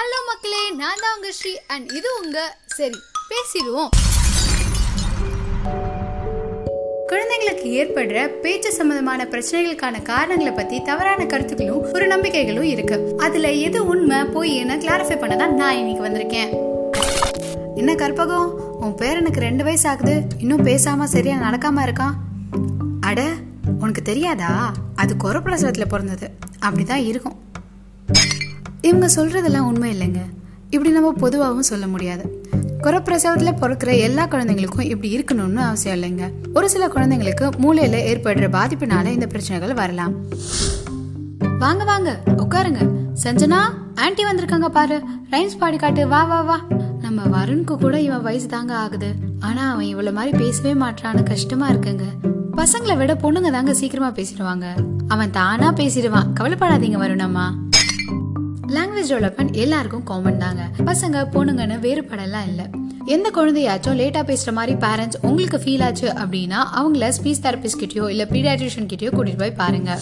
Hello மக்களே நான் தான் உங்க ஸ்ரீ அண்ட் இது உங்க சரி. பேசிடுவோம். குழந்தைங்களுக்கு ஏற்படுற பேச்சு சம்பந்தமான பிரச்சனைகளுக்கான காரணங்களை பத்தி தவறான கருத்துக்களும் ஒரு நம்பிக்கைகளும் இருக்கு. அதுல எது உண்மை போய் என்ன கிளாரிஃபை பண்ணதான் நான் இன்னைக்கு வந்திருக்கேன். என்ன கற்பகம்? உன் பேரனுக்கு ரெண்டு வயசு ஆகுது. இன்னும் பேசாம சரியா நடக்காம இருக்கான் அட உனக்கு தெரியாதா? அது குறப்பிரசவத்துல பிறந்தது. அப்படிதான் இருக்கும். இவங்க சொல்றதெல்லாம் உண்மை இல்லைங்க. இப்படி நம்ம பொதுவாகவும் சொல்ல முடியாது. குறப்பிரசவத்தில் பிறக்கிற எல்லா குழந்தைங்களுக்கும் இப்படி இருக்கணும்னு அவசியம் இல்லைங்க. ஒரு சில குழந்தைங்களுக்கு மூளையில ஏற்படுற பாதிப்புனால இந்த பிரச்சனைகள் வரலாம். வாங்க வாங்க உட்காருங்க. சஞ்சனா ஆன்டி வந்திருக்காங்க பாரு. ரைம்ஸ் பாடி காட்டு. வா வா வா. நம்ம வருணுக்கு கூட இவன் வயசு தாங்க ஆகுது. ஆனா அவன் இவ்வளவு மாதிரி பேசவே மாட்டான்னு கஷ்டமா இருக்குங்க. பசங்களை விட பொண்ணுங்க தாங்க சீக்கிரமா பேசிடுவாங்க. அவன் தானா பேசிடுவான். கவலைப்படாதீங்க வருணம்மா. லாங்குவேஜ் டெவலப்மெண்ட் எல்லாருக்கும் காமன் தாங்க. பசங்க பொண்ணுங்கன்னு வேறுபடலாம் இல்லை. எந்த குழந்தையாச்சும் லேட்டாக பேசுகிற மாதிரி பேரண்ட்ஸ் உங்களுக்கு ஃபீல் ஆச்சு அப்படின்னா அவங்கள ஸ்பீச் தெரபிஸ்ட் கிட்டயோ இல்லை பீடியாட்ரிஷன் கிட்டயோ கூட்டிகிட்டு போய் பாருங்க.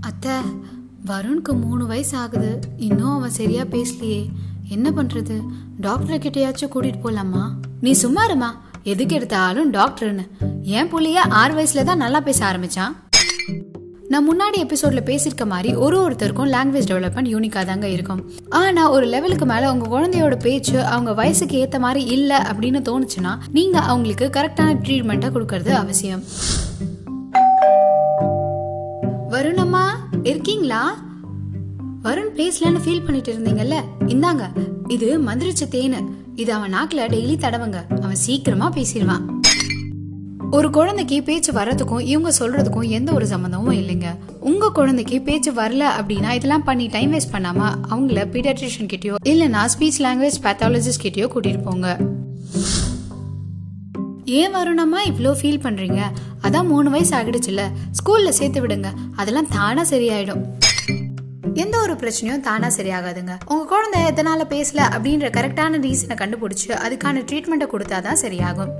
அத்தை வருணுக்கு மூணு வயசு ஆகுது. இன்னும் அவன் சரியாக பேசலையே. என்ன பண்ணுறது டாக்டர் கிட்டேயாச்சும் கூட்டிகிட்டு போகலாமா நீ சும்மா இருமா. எதுக்கு எடுத்தாலும் டாக்டர்னு என் புள்ளைய ஆறு வயசுல தான் நல்லா பேச ஆரம்பிச்சான். நான் முன்னாடி எபிசோட்ல பேசியிருக்க மாதிரி ஒரு ஒருத்தருக்கும் லாங்குவேஜ் டெவலப்மெண்ட் யூனிக்காக தாங்க இருக்கும். ஆனால் ஒரு லெவலுக்கு மேலே உங்கள் குழந்தையோட பேச்சு அவங்க வயசுக்கு ஏற்ற மாதிரி இல்லை அப்படின்னு தோணுச்சுன்னா நீங்கள் அவங்களுக்கு கரெக்டான ட்ரீட்மெண்ட்டை கொடுக்கறது அவசியம். வருணம்மா இருக்கீங்களா? வருண் பேசலன்னு ஃபீல் பண்ணிட்டு இருந்தீங்கல்ல? இந்தாங்க இது மந்திரிச்ச தேனு. இது அவன் நாக்கில் டெய்லி தடவுங்க. அவன் சீக்கிரமா பேசிடுவான் ஒரு குழந்தைக்கு பேச்சு வர்றதுக்கும் இவங்க சொல்றதுக்கும் எந்த ஒரு சம்மந்தமும் இல்லைங்க. உங்க குழந்தைக்கு பேச்சு வரல அப்படின்னா இதெல்லாம் பண்ணி டைம் வேஸ்ட் பண்ணாம அவங்கள பீடியாட்ரிஷியன் கிட்டயோ இல்லைன்னா ஸ்பீச் லாங்குவேஜ் பேத்தாலஜிஸ்ட் கிட்டயோ கூட்டிட்டு போங்க. ஏன் வருணமா இவ்வளோ ஃபீல் பண்றீங்க? அதான் மூணு வயசு ஆகிடுச்சுல. ஸ்கூல்ல சேர்த்து விடுங்க. அதெல்லாம் தானா சரியாயிடும். எந்த ஒரு பிரச்சனையும் தானா சரியாகாதுங்க. உங்க குழந்தை எதனால பேசல அப்படின்ற கரெக்டான ரீசனை கண்டுபிடிச்சு அதுக்கான ட்ரீட்மெண்ட்டை கொடுத்தாதான் சரியாகும்.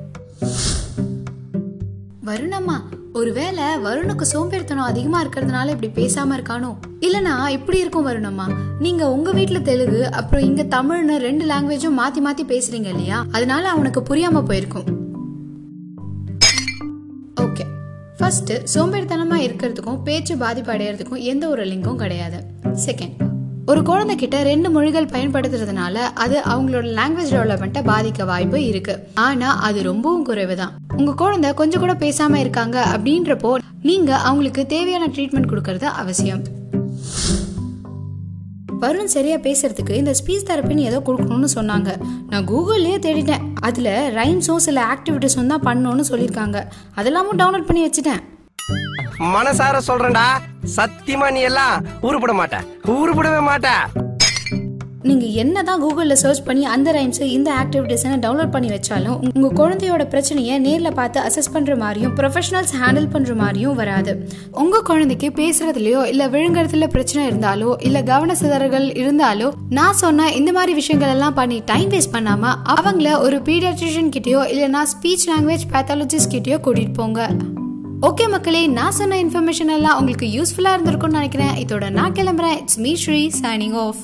வருணம்மா ஒருவேளை வருணுக்கு சோம்பேறித்தனம் அதிகமா இருக்கிறதுனால இப்படி பேசாம இருக்கானோ? இல்லனா இப்படி இருக்கும் வருணம்மா நீங்க உங்க வீட்டுல தெலுங்கு அப்புறம் இங்க தமிழ்னு ரெண்டு லாங்குவேஜும் மாத்தி மாத்தி பேசுறீங்க இல்லையா? அதனால அவனுக்கு புரியாம போயிருக்கும். ஓகே ஃபர்ஸ்ட் சோம்பேறித்தனமா இருக்கிறதுக்கும் பேச்சு பாதிப்பு அடையறதுக்கும் எந்த ஒரு லிங்கும் கிடையாது. செகண்ட் ஒரு குழந்தைகிட்ட ரெண்டு மொழிகள் பயன்படுத்துறதுனால அது அவங்களோட லாங்குவேஜ் டெவலப்மெண்ட்டை பாதிக்க வாய்ப்பு இருக்கு. ஆனா அது ரொம்பவும் குறைவு தான் உங்க குழந்தை கொஞ்சம் கூட பேசாம இருக்காங்க அப்படின்றப்போ நீங்க அவங்களுக்கு தேவையான ட்ரீட்மெண்ட் கொடுக்கறது அவசியம். வருண் சரியா பேசுறதுக்கு இந்த ஸ்பீச் தெரப்பின்னு ஏதோ கொடுக்கணும்னு சொன்னாங்க. நான் கூகுள்லேயே தேடிட்டேன். அதுல ரைம்ஸும் சில ஆக்டிவிட்டிஸும் தான் பண்ணணும்னு சொல்லியிருக்காங்க. அதெல்லாமும் டவுன்லோட் பண்ணி வச்சுட்டேன். மனசார சொல்றேன்டா. சத்தியமா நீ எல்லாம் ஊருபட மாட்ட. ஊருபடவே மாட்ட. நீங்க என்னதான் கூகுள்ல சர்ச் பண்ணி அந்த ரைம்ஸ் இந்த ஆக்டிவிட்டிஸ் டவுன்லோட் பண்ணி வச்சாலும் உங்க குழந்தையோட பிரச்சனையை நேர்ல பார்த்து அசஸ் பண்ற மாதிரியும் ப்ரொஃபஷனல்ஸ் ஹேண்டில் பண்ற மாதிரியும் வராது. உங்க குழந்தைக்கு பேசுறதுலயோ இல்ல விழுங்குறதுல பிரச்சனை இருந்தாலோ இல்ல கவன சிதறல்கள் இருந்தாலோ நான் சொன்ன இந்த மாதிரி விஷயங்கள் எல்லாம் பண்ணி டைம் வேஸ்ட் பண்ணாம அவங்கள ஒரு பீடியாட்ரிஷியன் கிட்டயோ இல்லைன்னா ஸ்பீச் லாங்குவேஜ் பேத்தாலஜிஸ்ட் கிட்டயோ கூட்டிட்டு போங்க. ஓகே மக்களே நான் சொன்ன இன்ஃபர்மேஷன் எல்லாம் உங்களுக்கு யூஸ்ஃபுல்லாக இருந்திருக்கும்னு நினைக்கிறேன். இதோட நான் கிளம்புறேன். It's me Sri signing off